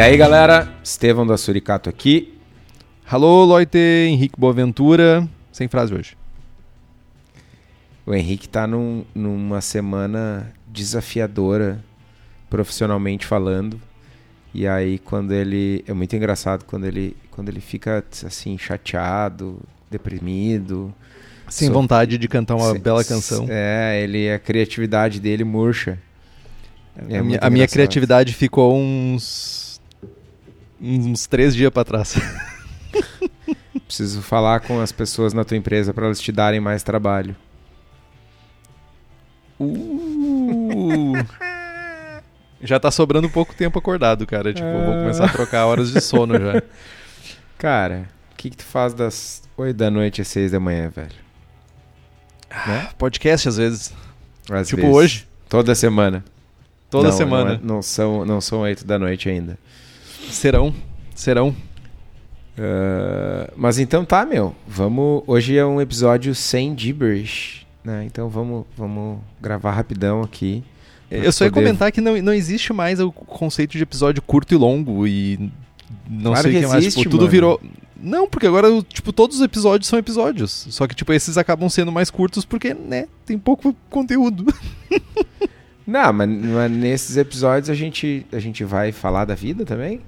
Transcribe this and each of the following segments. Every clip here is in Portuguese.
E aí, galera, Estevão da Suricato aqui. Alô, Loite, Henrique Boaventura. Sem frase hoje. O Henrique tá num- numa semana desafiadora, profissionalmente falando. E aí, quando ele. É muito engraçado quando ele, quando ele fica assim, chateado, deprimido. Sem Sou- vontade de cantar uma Se- bela canção. É, ele, a criatividade dele murcha. É a, minha, a minha criatividade ficou uns. Uns três dias pra trás. Preciso falar com as pessoas na tua empresa para elas te darem mais trabalho. Uh. já tá sobrando pouco tempo acordado, cara. Tipo, eu vou começar a trocar horas de sono já. Cara, o que, que tu faz das 8 da noite às 6 da manhã, velho? Né? Podcast às vezes. Às tipo vezes. hoje. Toda semana. Toda Não, semana. Não, é- não são, não são 8 da noite ainda. Serão. Serão. Ah, mas então tá, meu. Vamos. Hoje é um episódio sem gibberish, né? Então vamos, vamos gravar rapidão aqui. Eu só ia poder- comentar que não, não existe mais o conceito de episódio curto e longo e não Claro sei o que que mais. Tipo, tudo mano. virou. Não, porque agora, tipo, todos os episódios são episódios. Só que, tipo, esses acabam sendo mais curtos porque, né, tem pouco conteúdo. Não, mas, mas nesses episódios a gente, a gente vai falar da vida também?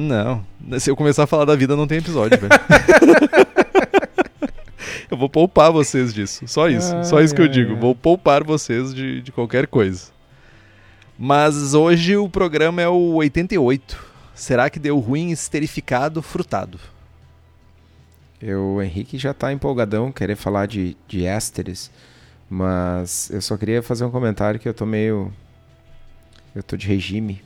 Não. Se eu começar a falar da vida, não tem episódio, velho. eu vou poupar vocês disso. Só isso. Só isso que eu digo. ai. Vou poupar vocês de, de qualquer coisa. Mas hoje o programa é o 88. Será que deu ruim esterificado frutado? Eu, o Henrique já tá empolgadão, querer falar de, de ésteres, mas eu só queria fazer um comentário que eu tô meio. Eu tô de regime.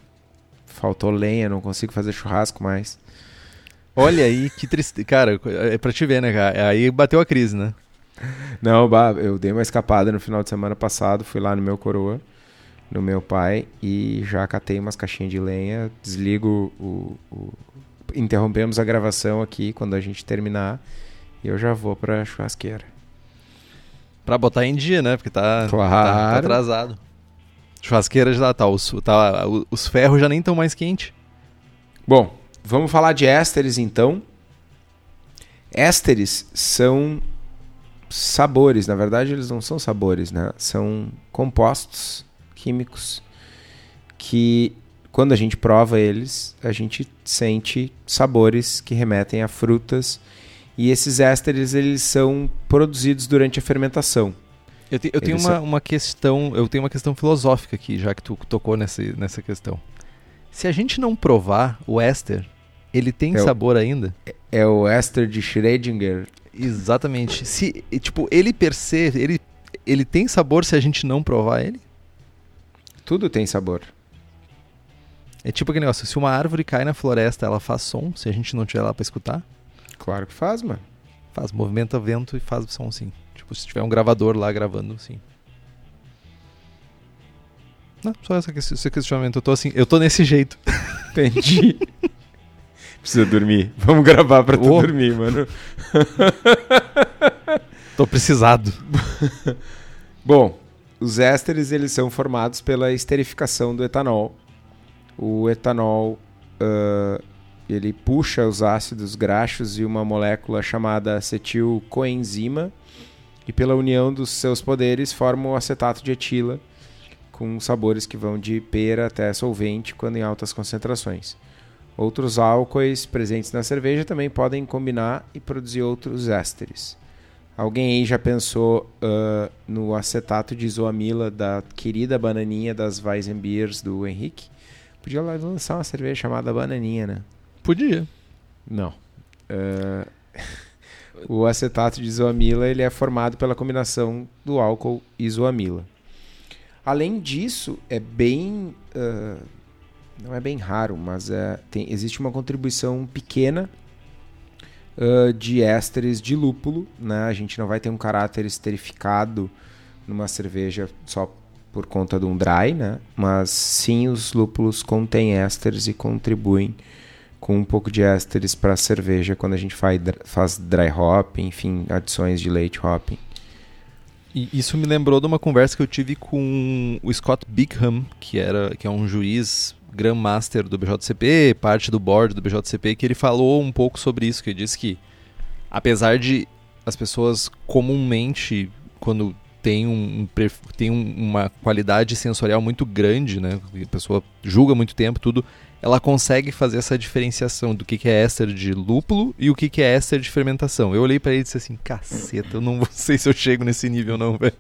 Faltou lenha, não consigo fazer churrasco mais. Olha aí, que triste. Cara, é pra te ver, né, cara? Aí bateu a crise, né? Não, bah, eu dei uma escapada no final de semana passado, fui lá no meu coroa, no meu pai, e já catei umas caixinhas de lenha, desligo o. o- Interrompemos a gravação aqui quando a gente terminar, e eu já vou pra churrasqueira. Pra botar em dia, né? Porque tá, Claro. tá, tá atrasado. Churrasqueira já tá, os, tá. Os ferros já nem estão mais quentes. Bom, vamos falar de ésteres então. Ésteres são sabores, na verdade eles não são sabores, né? São compostos químicos que quando a gente prova eles, a gente sente sabores que remetem a frutas e esses ésteres eles são produzidos durante a fermentação. Eu, te- eu tenho uma, uma questão, eu tenho uma questão filosófica aqui, já que tu tocou nessa, nessa questão. Se a gente não provar o éster, ele tem É o- sabor ainda? É o éster de Schrödinger. Exatamente. Se, tipo, ele per se, ele, ele tem sabor se a gente não provar ele? Tudo tem sabor. É tipo aquele negócio, se uma árvore cai na floresta, ela faz som, se a gente não estiver lá pra escutar? Claro que faz, mano. Faz, movimenta vento e faz som sim. Tipo, se tiver um gravador lá gravando, sim. Não, só essa, esse questionamento. Eu tô assim, eu tô nesse jeito. Entendi. Precisa dormir. Vamos gravar pra tu Ô. dormir, mano. Tô precisado. Bom, os ésteres eles são formados pela esterificação do etanol. O etanol ah, ele puxa os ácidos graxos e uma molécula chamada acetilcoenzima e pela união dos seus poderes forma o acetato de etila com sabores que vão de pera até solvente quando em altas concentrações. Outros álcoois presentes na cerveja também podem combinar e produzir outros ésteres. Alguém aí já pensou ah, no acetato de isoamila da querida bananinha das Weizenbiers do Henrique? Podia lançar uma cerveja chamada bananinha, né? Podia. Não. Ah, o acetato de isoamila ele é formado pela combinação do álcool isoamila. Além disso, é bem. ah, não é bem raro, mas é, tem, existe uma contribuição pequena ah, de ésteres de lúpulo. Né? A gente não vai ter um caráter esterificado numa cerveja só por conta de um dry, né? mas sim os lúpulos contêm ésteres e contribuem com um pouco de ésteres para cerveja quando a gente faz, faz dry hop, enfim, adições de late hopping. E isso me lembrou de uma conversa que eu tive com o Scott Bigham, que, era, que é um juiz Grandmaster do BJCP, parte do board do BJCP, que ele falou um pouco sobre isso, que ele disse que apesar de as pessoas comumente, quando tem, um, tem uma qualidade sensorial muito grande, né? A pessoa julga muito tempo, tudo. Ela consegue fazer essa diferenciação do que, que é éster de lúpulo e o que, que é éster de fermentação. Eu olhei para ele e disse assim: caceta, eu não sei se eu chego nesse nível, não, velho.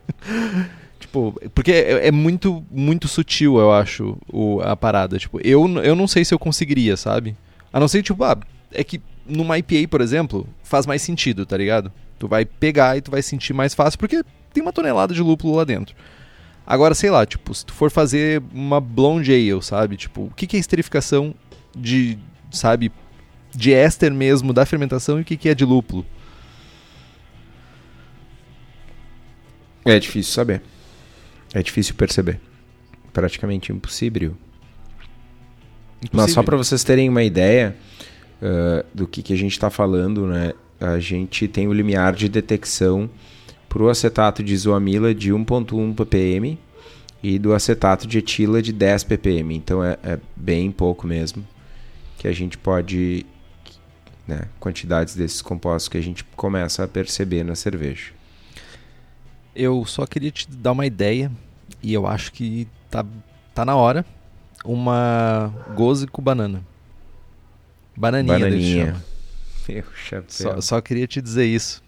tipo, porque é, é, muito, muito sutil, eu acho, o, a parada. Tipo, eu, eu não sei se eu conseguiria, sabe? A não ser, tipo, ah, é que numa IPA, por exemplo, faz mais sentido, tá ligado? Tu vai pegar e tu vai sentir mais fácil, porque tem uma tonelada de lúpulo lá dentro. Agora, sei lá, tipo, se tu for fazer uma blonde ale, sabe? Tipo, o que, que é esterificação de, sabe, de éster mesmo da fermentação e o que, que é de lúpulo? É difícil saber. É difícil perceber. Praticamente impossível. impossível. Mas só para vocês terem uma ideia uh, do que, que a gente está falando, né? A gente tem o limiar de detecção para o acetato de isoamila de 1.1 ppm e do acetato de etila de 10 ppm. Então é, é bem pouco mesmo que a gente pode, né, quantidades desses compostos que a gente começa a perceber na cerveja. Eu só queria te dar uma ideia e eu acho que tá, tá na hora uma goze com banana. Bananinha, Bananinha. Meu chapéu. Só, só queria te dizer isso.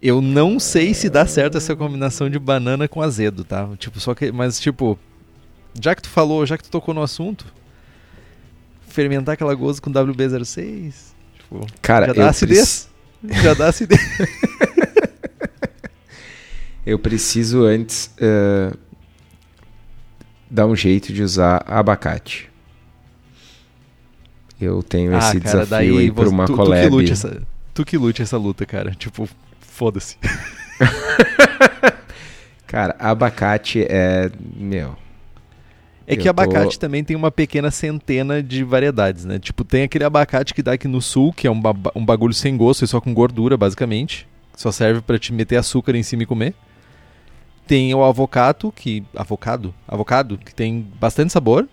Eu não sei se dá certo essa combinação de banana com azedo, tá? Tipo, só que. Mas, tipo, já que tu falou, já que tu tocou no assunto, fermentar aquela goza com WB06. Tipo, Cara, já dá acidez. Preci... Já dá acidez. eu preciso antes uh, dar um jeito de usar abacate. Eu tenho ah, esse cara, desafio aí por uma tu, collab. Tu que, lute essa, tu que lute essa luta, cara. Tipo, Foda-se. Cara, abacate é. Meu. É que abacate tô... também tem uma pequena centena de variedades, né? Tipo, tem aquele abacate que dá aqui no sul, que é um, ba um bagulho sem gosto e só com gordura, basicamente. Só serve para te meter açúcar em cima e comer. Tem o avocado, que. Avocado? Avocado, que tem bastante sabor.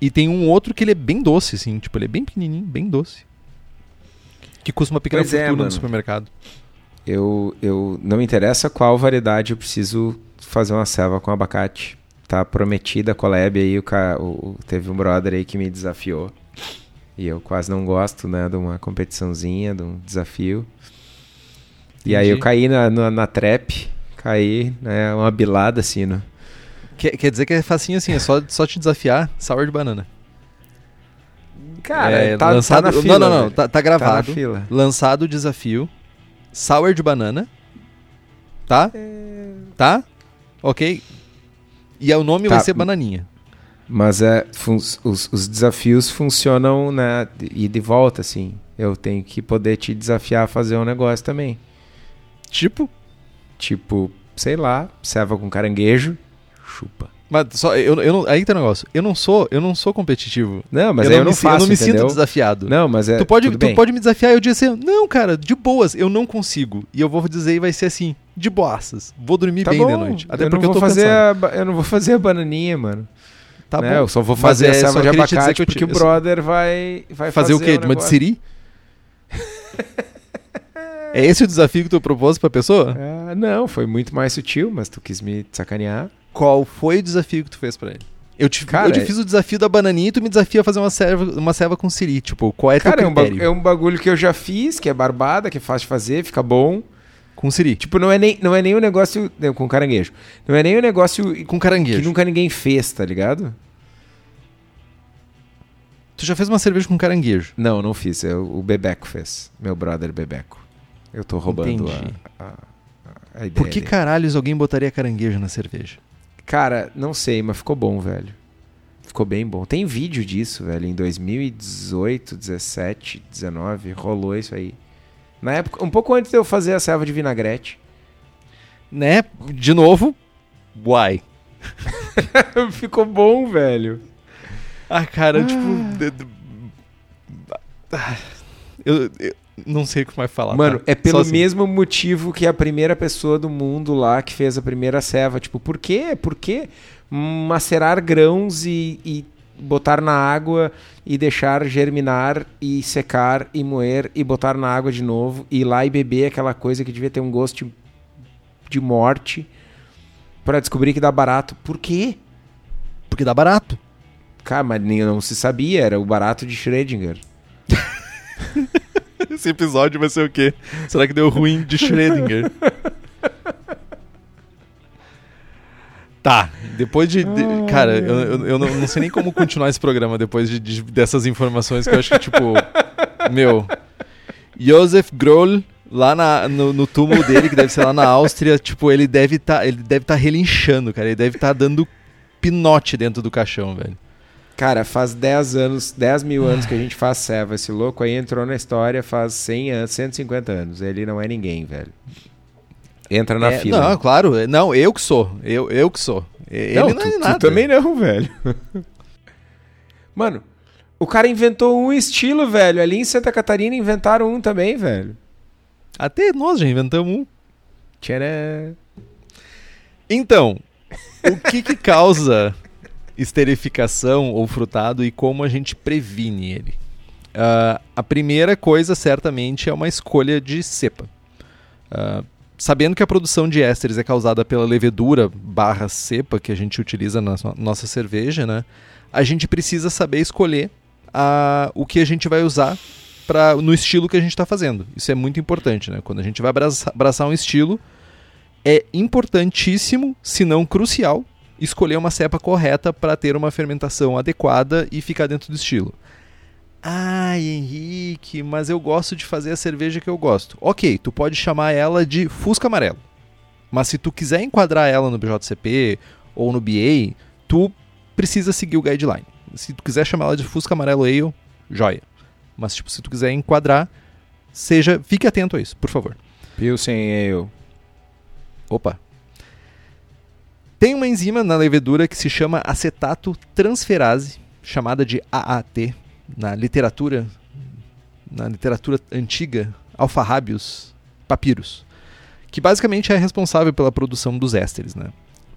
E tem um outro que ele é bem doce, assim. Tipo, ele é bem pequenininho, bem doce. Que custa uma pequena pois é, fortuna é, no supermercado eu, eu não me interessa qual variedade eu preciso fazer uma selva com abacate. Tá prometida a collab aí, o, o, teve um brother aí que me desafiou. E eu quase não gosto, né, de uma competiçãozinha, de um desafio. Entendi. E aí eu caí na, na, na trap, caí, né, uma bilada assim, né? Quer, quer dizer que é facinho assim, é só, só te desafiar, sour de banana. Cara, é, tá, tá lançado, tá na fila. Não, não, não, tá, tá gravado. Tá lançado o desafio sour de banana. Tá? É... Tá? Ok. E o nome tá. vai ser bananinha. Mas é, os, os desafios funcionam né, e de volta, assim. Eu tenho que poder te desafiar a fazer um negócio também. Tipo? Tipo, sei lá, serva com caranguejo, chupa. Mas só, eu, eu não, aí tem um negócio. Eu não sou, eu não sou competitivo. Não, mas eu, não, eu não me, faço, Eu não me sinto desafiado. Não, mas é. Tu pode, tu pode me desafiar e eu dizer assim, não, cara, de boas, eu não consigo. E eu vou dizer e vai ser assim, de boaças. Vou dormir tá bem bom. de noite. Até eu porque eu tô fazer a, Eu não vou fazer a bananinha, mano. Tá né? bom. Eu só vou fazer mas a selva é, de abacate te, porque o brother vai, vai fazer, fazer o quê? De uma de siri? é esse o desafio que tu propôs pra pessoa? Ah, não, foi muito mais sutil, mas tu quis me sacanear. Qual foi o desafio que tu fez para ele? Eu te, cara, eu te é... fiz o desafio da bananinha e tu me desafia a fazer uma serva, uma serva com siri. Tipo, qual é cara, teu critério? É um, é um bagulho que eu já fiz, que é barbada, que é fácil de fazer, fica bom. Com siri. Tipo, não é nem, não é nem um negócio... Não, com caranguejo. Não é nem um negócio... Com caranguejo. Que nunca ninguém fez, tá ligado? Tu já fez uma cerveja com caranguejo? Não, não fiz. Eu, o Bebeco fez. Meu brother Bebeco. Eu tô roubando a, a, a, ideia Por que dele. caralhos alguém botaria caranguejo na cerveja? Cara, não sei, mas ficou bom, velho. Ficou bem bom. Tem vídeo disso, velho. Em 2018, 17, 19, rolou isso aí. Na época, um pouco antes de eu fazer a selva de vinagrete. Né? De novo, why? ficou bom, velho. Ah, cara, ah. tipo. Ah, eu, eu, não sei o que mais falar. Mano, tá? é pelo assim. mesmo motivo que a primeira pessoa do mundo lá que fez a primeira ceva. Tipo, por quê? Por quê macerar grãos e, e botar na água e deixar germinar e secar e moer e botar na água de novo e ir lá e beber aquela coisa que devia ter um gosto de morte para descobrir que dá barato. Por quê? Porque dá barato. Cara, mas não se sabia, era o barato de Schrödinger. Esse episódio vai ser o quê? Será que deu ruim de Schrödinger? Tá, depois de. de cara, eu, eu, eu, não, sei nem como continuar esse programa depois de, de, dessas informações que eu acho que, tipo. meu. Josef Grohl, lá na, no, no, túmulo dele, que deve ser lá na Áustria, tipo, ele deve tá, estar tá relinchando, cara. Ele deve estar tá dando pinote dentro do caixão, velho. Cara, faz 10 anos, 10 mil anos que a gente faz serva. Esse louco aí entrou na história faz 100 anos, 150 anos. Ele não é ninguém, velho. Entra na é, fila. Não, claro. Não, eu que sou. Eu, eu que sou. Ele não, não é tu, nada. Tu também não, velho. Mano, o cara inventou um estilo, velho. Ali em Santa Catarina inventaram um também, velho. Até nós já inventamos um. Tcharam. Então, o que que causa esterificação ou frutado e como a gente previne ele? Uh, a primeira coisa, certamente, é uma escolha de cepa. Uh, sabendo que a produção de ésteres é causada pela levedura barra cepa que a gente utiliza na nossa cerveja, né? A gente precisa saber escolher a, o que a gente vai usar pra, no estilo que a gente está fazendo. Isso é muito importante, né? Quando a gente vai abraçar, abraçar um estilo, é importantíssimo, se não crucial, escolher uma cepa correta para ter uma fermentação adequada e ficar dentro do estilo. Ai, Henrique, mas eu gosto de fazer a cerveja que eu gosto. Ok, tu pode chamar ela de Fusca Amarelo. Mas se tu quiser enquadrar ela no BJCP ou no BA, tu precisa seguir o guideline. Se tu quiser chamar ela de Fusca Amarelo Ale, joia. Mas tipo, se tu quiser enquadrar, seja, fique atento a isso, por favor. Pilsen Ale. Opa. Tem uma enzima na levedura que se chama acetato transferase, chamada de AAT, na literatura, na literatura antiga, alfarrábios, papiros, que basicamente é responsável pela produção dos ésteres. Né?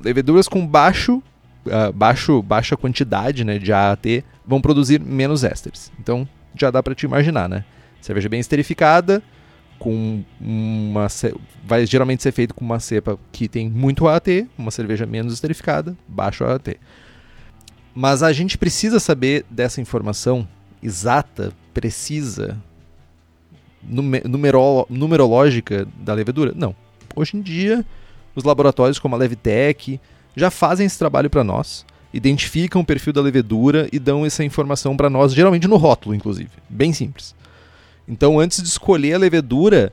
Leveduras com baixo, uh, baixo, baixa quantidade né, de AAT vão produzir menos ésteres. Então já dá para te imaginar, né? Cerveja bem esterificada, com uma vai geralmente ser feito com uma cepa que tem muito AAT, uma cerveja menos esterificada, baixo AAT. Mas a gente precisa saber dessa informação exata, precisa, numero, numerológica da levedura? Não. Hoje em dia, os laboratórios como a Levitec já fazem esse trabalho para nós, identificam o perfil da levedura e dão essa informação para nós, geralmente no rótulo, inclusive. Bem simples. Então, antes de escolher a levedura,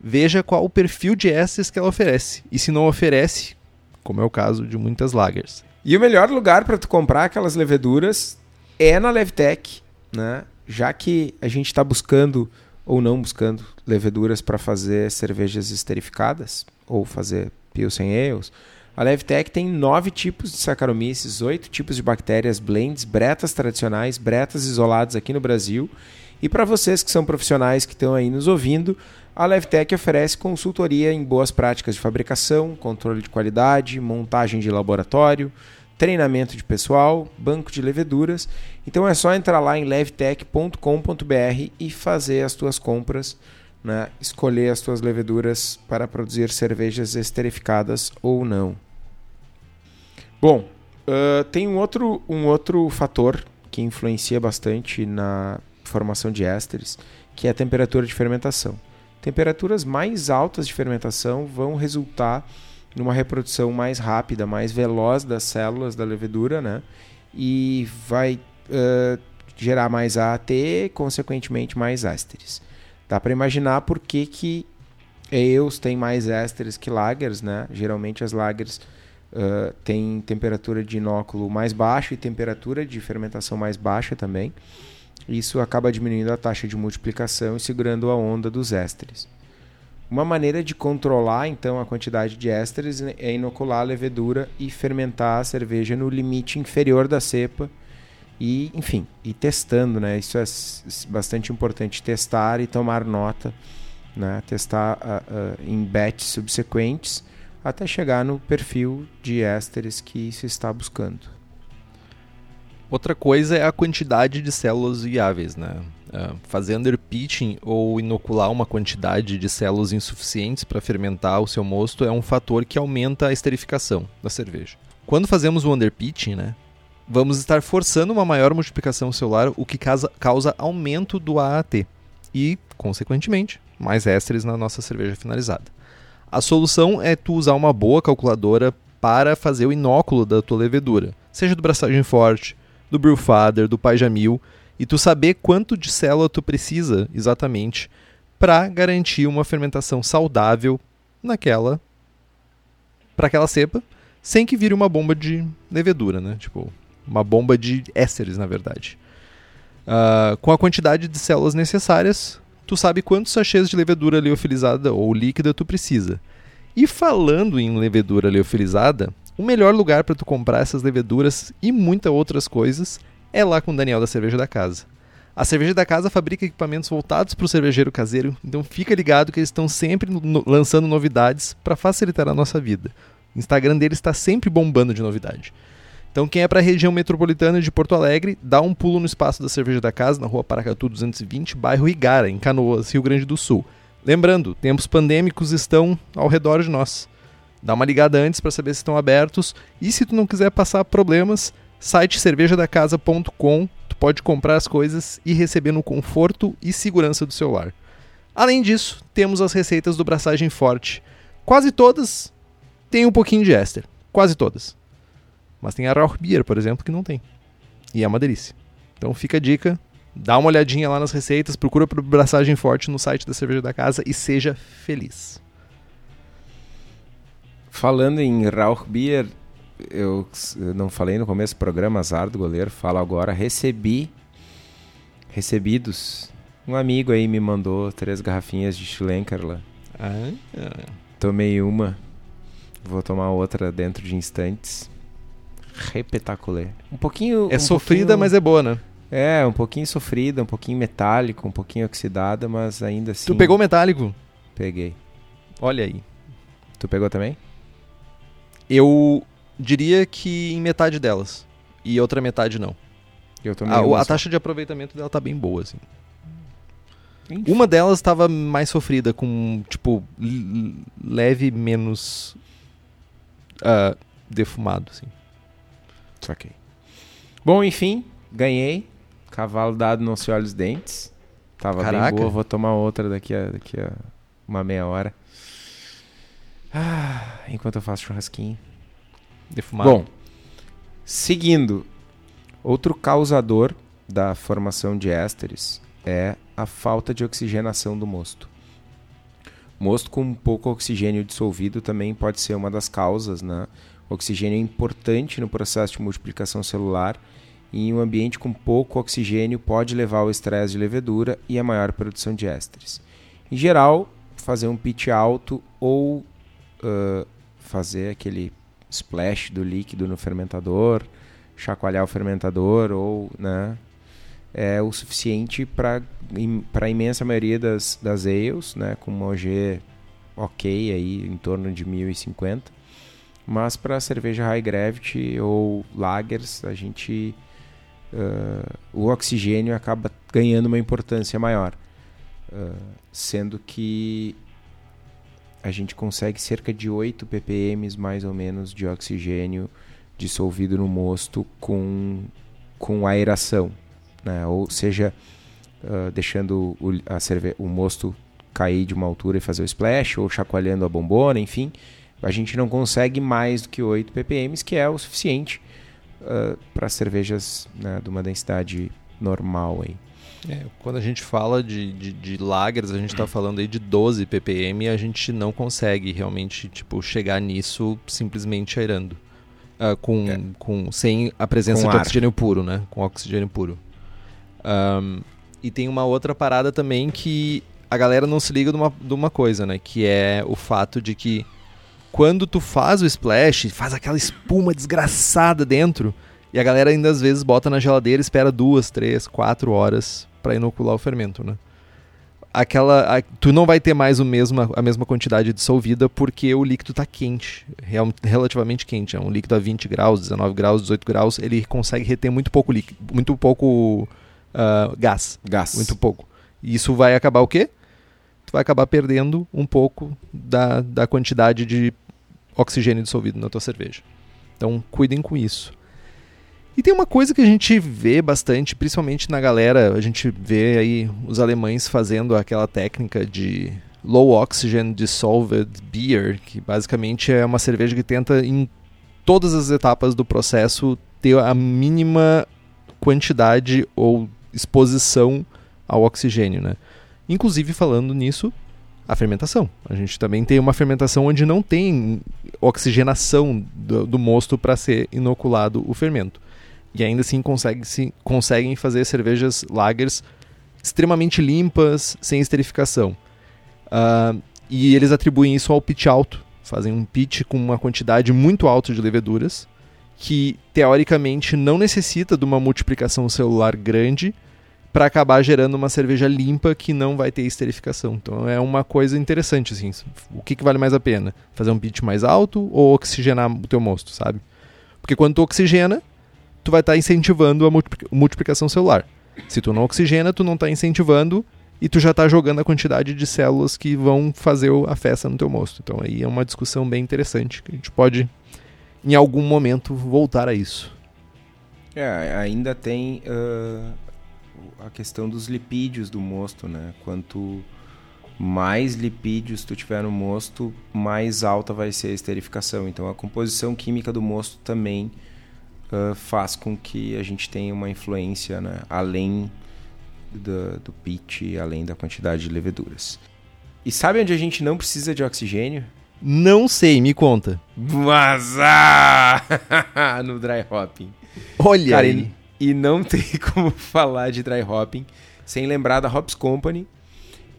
veja qual o perfil de ésteres que ela oferece. E se não oferece, como é o caso de muitas lagers. E o melhor lugar para tu comprar aquelas leveduras é na Levtech né? Já que a gente está buscando ou não buscando leveduras para fazer cervejas esterificadas ou fazer Pilsen Ales, a Levtech tem nove tipos de Saccharomyces, oito tipos de bactérias, blends, bretas tradicionais, bretas isoladas aqui no Brasil. E para vocês que são profissionais que estão aí nos ouvindo, a Levtech oferece consultoria em boas práticas de fabricação, controle de qualidade, montagem de laboratório, treinamento de pessoal, banco de leveduras. Então é só entrar lá em levtech.com.br e fazer as tuas compras, né? escolher as tuas leveduras para produzir cervejas esterificadas ou não. Bom, uh, tem um outro, um outro fator que influencia bastante na formação de ésteres, que é a temperatura de fermentação. Temperaturas mais altas de fermentação vão resultar numa reprodução mais rápida, mais veloz das células da levedura, né? E vai uh, gerar mais AAT, consequentemente mais ésteres. Dá para imaginar por que, que EUs têm mais ésteres que lagers, né? Geralmente as lagers uh, têm temperatura de inóculo mais baixa e temperatura de fermentação mais baixa também. Isso acaba diminuindo a taxa de multiplicação e segurando a onda dos ésteres. Uma maneira de controlar então a quantidade de ésteres é inocular a levedura e fermentar a cerveja no limite inferior da cepa e, enfim, e testando, né? Isso é bastante importante testar e tomar nota, né? Testar uh, uh, em batches subsequentes até chegar no perfil de ésteres que se está buscando. Outra coisa é a quantidade de células viáveis, né? Uh, fazer underpitching ou inocular uma quantidade de células insuficientes para fermentar o seu mosto é um fator que aumenta a esterificação da cerveja. Quando fazemos o underpitching, né, vamos estar forçando uma maior multiplicação celular, o que causa, causa aumento do AAT e, consequentemente, mais ésteres na nossa cerveja finalizada. A solução é tu usar uma boa calculadora para fazer o inóculo da tua levedura, seja do braçagem forte, do Brewfather, do Pai Jamil, e tu saber quanto de célula tu precisa exatamente para garantir uma fermentação saudável naquela para aquela cepa, sem que vire uma bomba de levedura, né? Tipo, uma bomba de ésteres, na verdade. Uh, com a quantidade de células necessárias, tu sabe quantos sachês de levedura liofilizada ou líquida tu precisa. E falando em levedura liofilizada, o melhor lugar para tu comprar essas leveduras e muitas outras coisas é lá com o Daniel da Cerveja da Casa. A Cerveja da Casa fabrica equipamentos voltados para o cervejeiro caseiro, então fica ligado que eles estão sempre no lançando novidades para facilitar a nossa vida. O Instagram deles está sempre bombando de novidade. Então quem é para a região metropolitana de Porto Alegre, dá um pulo no espaço da Cerveja da Casa, na rua Paracatu 220, bairro Igara, em Canoas, Rio Grande do Sul. Lembrando, tempos pandêmicos estão ao redor de nós. Dá uma ligada antes para saber se estão abertos. E se tu não quiser passar problemas, site cervejadacasa.com, tu pode comprar as coisas e receber no conforto e segurança do seu lar. Além disso, temos as receitas do Braçagem Forte. Quase todas têm um pouquinho de éster. Quase todas. Mas tem a Rauch Beer, por exemplo, que não tem. E é uma delícia. Então fica a dica, dá uma olhadinha lá nas receitas, procura por Braçagem Forte no site da Cerveja da Casa e seja feliz. Falando em Rauchbier, eu, não falei no começo do programa, azar do goleiro, falo agora, recebi, recebidos, um amigo aí me mandou três garrafinhas de Schlenker lá. Ah, Tomei uma, vou tomar outra dentro de instantes. Repetaculé. Um pouquinho... É um sofrida, pouquinho... mas é boa, né? É, um pouquinho sofrida, um pouquinho metálico, um pouquinho oxidada, mas ainda assim... Tu pegou metálico? Peguei. Olha aí. Tu pegou também? Eu diria que em metade delas. E outra metade não. Eu também. A, a taxa de aproveitamento dela tá bem boa, assim. Enfim. Uma delas estava mais sofrida, com, tipo, leve menos uh, defumado, assim. Saquei. Bom, enfim, ganhei. Cavalo dado não se olha os dentes. Tava Caraca. bem boa, vou tomar outra daqui a, daqui a uma meia hora. Ah, enquanto eu faço churrasquinho. Defumado. Bom, seguindo, outro causador da formação de ésteres é a falta de oxigenação do mosto. Mosto com pouco oxigênio dissolvido também pode ser uma das causas, né? O oxigênio é importante no processo de multiplicação celular e em um ambiente com pouco oxigênio pode levar ao estresse de levedura e a maior produção de ésteres. Em geral, fazer um pitch alto ou uh, fazer aquele splash do líquido no fermentador, chacoalhar o fermentador ou, né, é o suficiente para a imensa maioria das, das ales, né, com uma OG ok aí em torno de 1050. Mas para cerveja high gravity ou lagers, a gente uh, o oxigênio acaba ganhando uma importância maior, uh, sendo que a gente consegue cerca de 8 ppm mais ou menos de oxigênio dissolvido no mosto com, com aeração, né? ou seja, uh, deixando o, o mosto cair de uma altura e fazer o splash, ou chacoalhando a bombona, enfim, a gente não consegue mais do que 8 ppm, que é o suficiente uh, para cervejas né, de uma densidade normal aí. É, quando a gente fala de, de, de lagers, a gente está falando aí de 12 ppm e a gente não consegue realmente tipo, chegar nisso simplesmente aerando. Uh, com, é. com, sem a presença com de ar. oxigênio puro, né? Com oxigênio puro. Um, e tem uma outra parada também que a galera não se liga de uma, de uma coisa, né? Que é o fato de que quando tu faz o splash, faz aquela espuma desgraçada dentro, e a galera ainda às vezes bota na geladeira, espera duas, três, quatro horas para inocular o fermento, né? aquela a, tu não vai ter mais o mesmo, a mesma quantidade dissolvida porque o líquido está quente, real, relativamente quente. É um líquido a 20 graus, 19 graus, 18 graus, ele consegue reter muito pouco líquido, muito pouco uh, gás. Gás. Muito pouco. E isso vai acabar o quê? Tu vai acabar perdendo um pouco da, da quantidade de oxigênio dissolvido na tua cerveja. Então cuidem com isso. E tem uma coisa que a gente vê bastante, principalmente na galera, a gente vê aí os alemães fazendo aquela técnica de low oxygen dissolved beer, que basicamente é uma cerveja que tenta em todas as etapas do processo ter a mínima quantidade ou exposição ao oxigênio, né? Inclusive falando nisso, a fermentação. A gente também tem uma fermentação onde não tem oxigenação do, do mosto para ser inoculado o fermento e ainda assim consegue, se, conseguem fazer cervejas lagers extremamente limpas, sem esterificação. Uh, e eles atribuem isso ao pitch alto, fazem um pitch com uma quantidade muito alta de leveduras, que teoricamente não necessita de uma multiplicação celular grande para acabar gerando uma cerveja limpa que não vai ter esterificação. Então é uma coisa interessante assim. O que, que vale mais a pena? Fazer um pitch mais alto ou oxigenar o teu mosto, sabe? Porque quando tu oxigena, tu vai estar tá incentivando a multiplicação celular. Se tu não oxigena, tu não está incentivando e tu já está jogando a quantidade de células que vão fazer a festa no teu mosto. Então aí é uma discussão bem interessante que a gente pode em algum momento voltar a isso. É, ainda tem uh, a questão dos lipídios do mosto, né? Quanto mais lipídios tu tiver no mosto, mais alta vai ser a esterificação. Então a composição química do mosto também uh, faz com que a gente tenha uma influência né, além do, do pitch, além da quantidade de leveduras. E sabe onde a gente não precisa de oxigênio? Não sei, me conta. Mas ah, no dry hopping. Olha Cara, aí. E, e não tem como falar de dry hopping sem lembrar da Hops Company,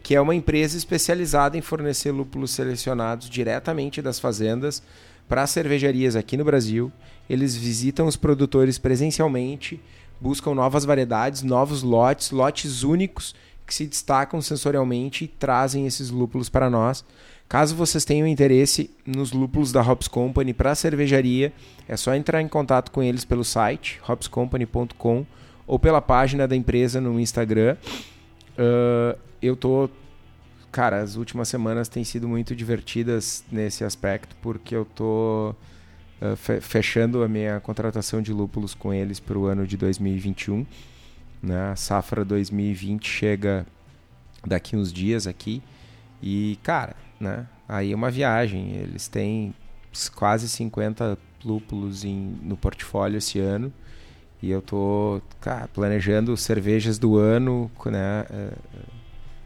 que é uma empresa especializada em fornecer lúpulos selecionados diretamente das fazendas para cervejarias aqui no Brasil eles visitam os produtores presencialmente, buscam novas variedades, novos lotes, lotes únicos que se destacam sensorialmente e trazem esses lúpulos para nós. Caso vocês tenham interesse nos lúpulos da Hops Company para cervejaria, é só entrar em contato com eles pelo site hopscompany.com ou pela página da empresa no Instagram. Uh, eu tô, cara, as últimas semanas têm sido muito divertidas nesse aspecto porque eu tô uh, fechando a minha contratação de lúpulos com eles para o ano de 2021. Né? A safra 2020 chega daqui uns dias aqui. E, cara, né? aí é uma viagem. Eles têm quase 50 lúpulos em, no portfólio esse ano. E eu tô cara, planejando cervejas do ano, né? Uh,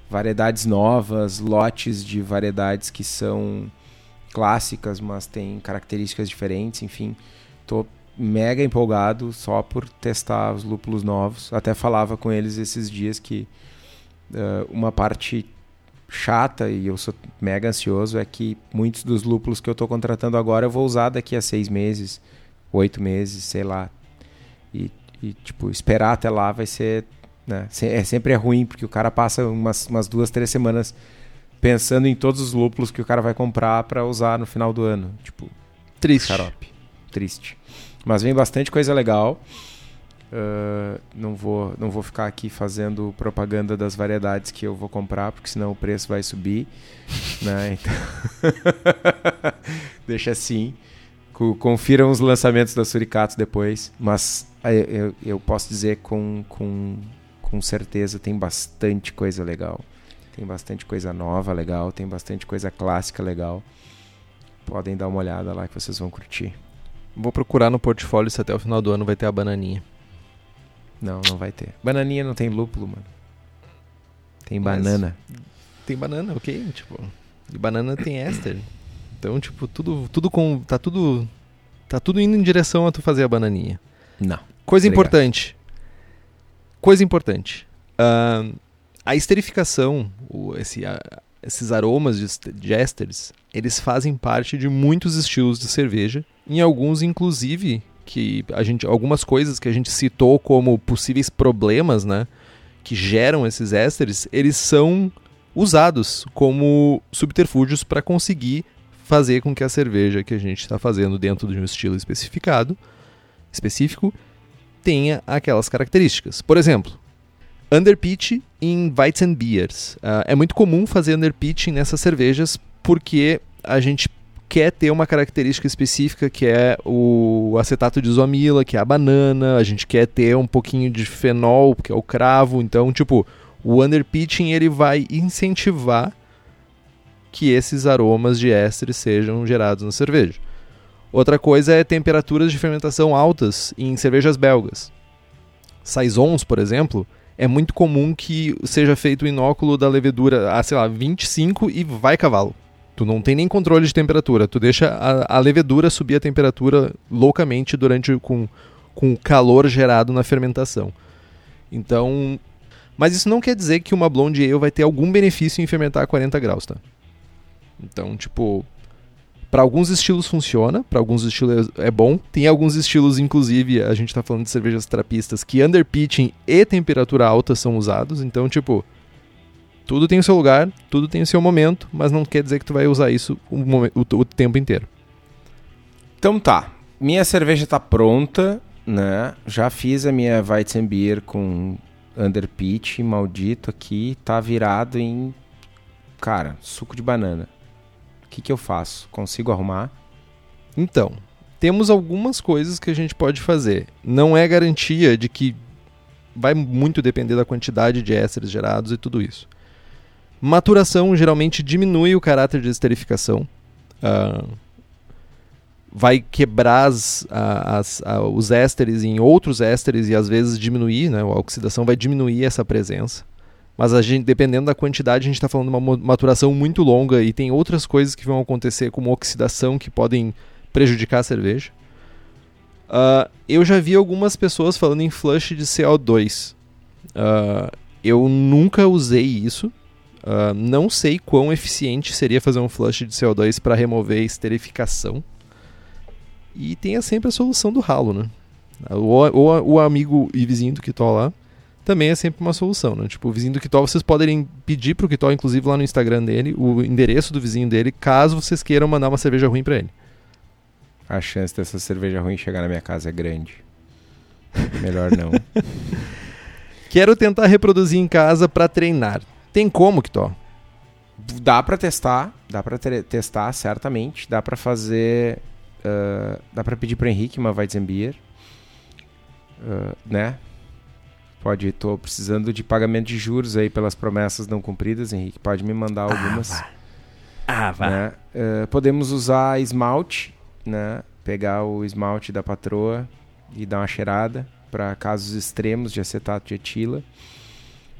variedades novas, lotes de variedades que são clássicas, mas tem características diferentes, enfim. Tô mega empolgado só por testar os lúpulos novos. Até falava com eles esses dias que uh, uma parte chata e eu sou mega ansioso é que muitos dos lúpulos que eu estou contratando agora eu vou usar daqui a seis meses, oito meses, sei lá. E, e tipo, esperar até lá vai ser. Né? É sempre é ruim, porque o cara passa umas, umas duas, três semanas pensando em todos os lúpulos que o cara vai comprar para usar no final do ano. Tipo, triste. Xarope. Triste. Mas vem bastante coisa legal. Uh, não, vou, não vou ficar aqui fazendo propaganda das variedades que eu vou comprar, porque senão o preço vai subir. né? então... Deixa assim. Confiram os lançamentos da Suricatos depois. Mas eu, eu posso dizer com, com, com certeza tem bastante coisa legal. Tem bastante coisa nova legal, tem bastante coisa clássica legal. Podem dar uma olhada lá que vocês vão curtir. Vou procurar no portfólio se até o final do ano vai ter a bananinha. Não, não vai ter. Bananinha não tem lúpulo, mano. Tem Mas banana. Tem banana, ok? Tipo, e banana tem éster. Então, tipo, tudo, tudo com. Tá tudo. Tá tudo indo em direção a tu fazer a bananinha. Não. Coisa Obrigado. importante. Coisa importante. Uh, a esterificação, o, esse, a, esses aromas de, esters, eles fazem parte de muitos estilos de cerveja, em alguns inclusive que a gente algumas coisas que a gente citou como possíveis problemas, né, que geram esses ésteres, eles são usados como subterfúgios para conseguir fazer com que a cerveja que a gente está fazendo dentro de um estilo especificado, específico tenha aquelas características. Por exemplo, underpitch em Weizenbiers. Uh, é muito comum fazer underpitching nessas cervejas porque a gente quer ter uma característica específica que é o acetato de isomila, que é a banana, a gente quer ter um pouquinho de fenol, que é o cravo, então tipo, o underpitching ele vai incentivar que esses aromas de ésteres sejam gerados na cerveja. Outra coisa é temperaturas de fermentação altas em cervejas belgas. Saisons, por exemplo, é muito comum que seja feito o inóculo da levedura a, sei lá, 25 e vai cavalo. Tu não tem nem controle de temperatura, tu deixa a, a levedura subir a temperatura loucamente durante com, com o calor gerado na fermentação. Então, mas isso não quer dizer que uma blonde ale vai ter algum benefício em fermentar a 40 graus, tá? Então, tipo, para alguns estilos funciona, para alguns estilos é bom. Tem alguns estilos, inclusive, a gente está falando de cervejas trapistas, que underpitching e temperatura alta são usados. Então, tipo, tudo tem o seu lugar, tudo tem o seu momento, mas não quer dizer que tu vai usar isso o, o, o tempo inteiro. Então tá, minha cerveja está pronta, né? Já fiz a minha Weizenbier com underpitch maldito aqui, tá virado em, cara, suco de banana que, que eu faço? Consigo arrumar? Então, temos algumas coisas que a gente pode fazer. Não é garantia de que vai muito depender da quantidade de ésteres gerados e tudo isso. Maturação geralmente diminui o caráter de esterificação. Uh, vai quebrar as, as, os ésteres em outros ésteres e às vezes diminuir, né? a oxidação vai diminuir essa presença. Mas a gente, dependendo da quantidade, a gente está falando de uma maturação muito longa e tem outras coisas que vão acontecer, como oxidação, que podem prejudicar a cerveja. Uh, eu já vi algumas pessoas falando em flush de CO2. Uh, ah, eu nunca usei isso. Uh, não sei quão eficiente seria fazer um flush de CO2 para remover esterificação. E tem sempre a solução do ralo, né? Ou, ou o amigo e vizinho do que tá lá também é sempre uma solução, né? Tipo, o vizinho do Kitó, vocês podem pedir pro Kitó, inclusive lá no Instagram dele, o endereço do vizinho dele, caso vocês queiram mandar uma cerveja ruim para ele. A chance dessa cerveja ruim chegar na minha casa é grande. Melhor não. Quero tentar reproduzir em casa para treinar. Tem como, Kitó? Dá para testar, dá para testar certamente, dá para fazer, uh, dá para pedir para Henrique uma Weizenbier, uh, né? Pode, estou precisando de pagamento de juros aí pelas promessas não cumpridas, Henrique. Pode me mandar ah, algumas. Ah, vá. Ah, vá. Né? Uh, podemos usar esmalte, né? Pegar o esmalte da patroa e dar uma cheirada para casos extremos de acetato de etila.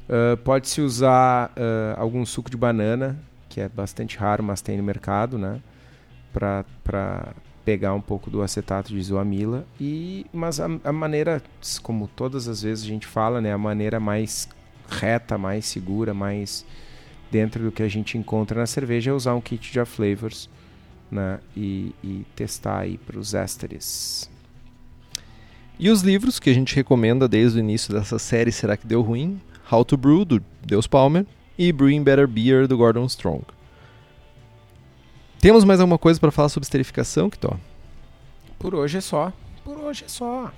Uh, Pode-se usar uh, algum suco de banana, que é bastante raro, mas tem no mercado, né? Para pegar um pouco do acetato de isoamila e mas a, a, maneira como todas as vezes a gente fala né a maneira mais reta mais segura mais dentro do que a gente encontra na cerveja é usar um kit de flavors né e, e testar aí para os ésteres. E os livros que a gente recomenda desde o início dessa série será que deu ruim? How to Brew do Deus Palmer e Brewing Better Beer do Gordon Strong temos mais alguma coisa para falar sobre esterificação, Kitó? Por hoje é só. Por hoje é só.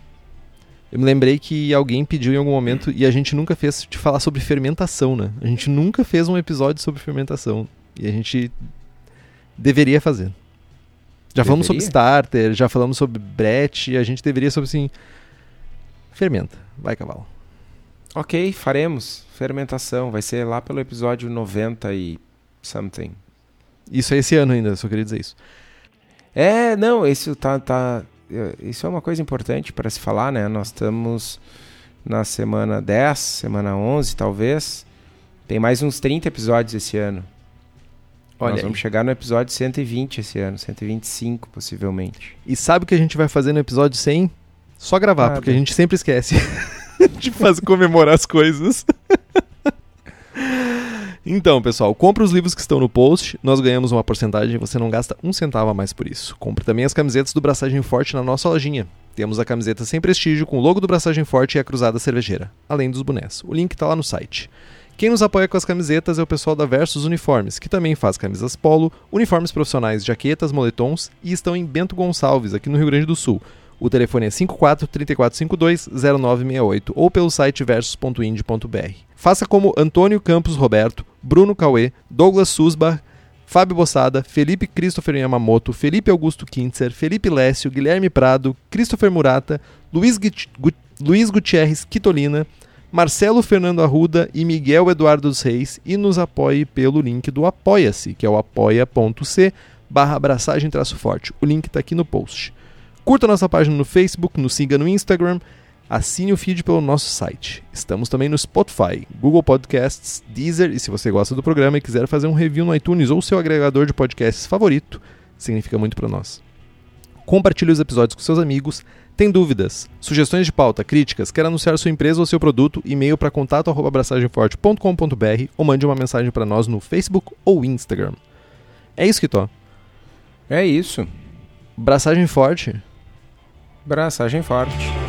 Eu me lembrei que alguém pediu em algum momento, e a gente nunca fez, de falar sobre fermentação, né? A gente nunca fez um episódio sobre fermentação. E a gente deveria fazer. Já deveria? falamos sobre starter, já falamos sobre brete, e a gente deveria sobre assim. Fermenta. Vai, cavalo. Ok, faremos. Fermentação. Vai ser lá pelo episódio 90 e something. Isso é esse ano ainda, só queria dizer isso. É, não, isso tá, tá isso é uma coisa importante para se falar, né? Nós estamos na semana 10, semana 11, talvez. Tem mais uns 30 episódios esse ano. Olha Nós vamos aí. chegar no episódio 120 esse ano, 125 possivelmente. E sabe o que a gente vai fazer no episódio 100? Só gravar, porque a gente sempre esquece de fazer comemorar as coisas. Então, pessoal, compre os livros que estão no post, nós ganhamos uma porcentagem e você não gasta um centavo a mais por isso. Compre também as camisetas do Braçagem Forte na nossa lojinha. Temos a camiseta sem prestígio com o logo do Braçagem Forte e a cruzada cervejeira, além dos bonés. O link está lá no site. Quem nos apoia com as camisetas é o pessoal da Versus Uniformes, que também faz camisas polo, uniformes profissionais, jaquetas, moletons e estão em Bento Gonçalves, aqui no Rio Grande do Sul. O telefone é 54 3452 0968 ou pelo site versus.ind.br. Faça como Antônio Campos Roberto, Bruno Cauê, Douglas Susbach, Fábio Bossada, Felipe Christopher Yamamoto, Felipe Augusto Kintzer, Felipe Lécio, Guilherme Prado, Christopher Murata, Luiz, Gut Luiz Gutierrez Quitolina, Marcelo Fernando Arruda e Miguel Eduardo dos Reis e nos apoie pelo link do Apoia-se, que é o apoia.c barra abraçagem traço forte. O link está aqui no post. Curta nossa página no Facebook, nos siga no Instagram, assine o feed pelo nosso site. Estamos também no Spotify, Google Podcasts, Deezer e se você gosta do programa e quiser fazer um review no iTunes ou seu agregador de podcasts favorito, significa muito para nós. Compartilhe os episódios com seus amigos. Tem dúvidas, sugestões de pauta, críticas, quer anunciar sua empresa ou seu produto, e-mail para contato@abraçagemforte.com.br ou mande uma mensagem para nós no Facebook ou Instagram. É isso que tô. É isso. Braçagem forte. Braçagem forte.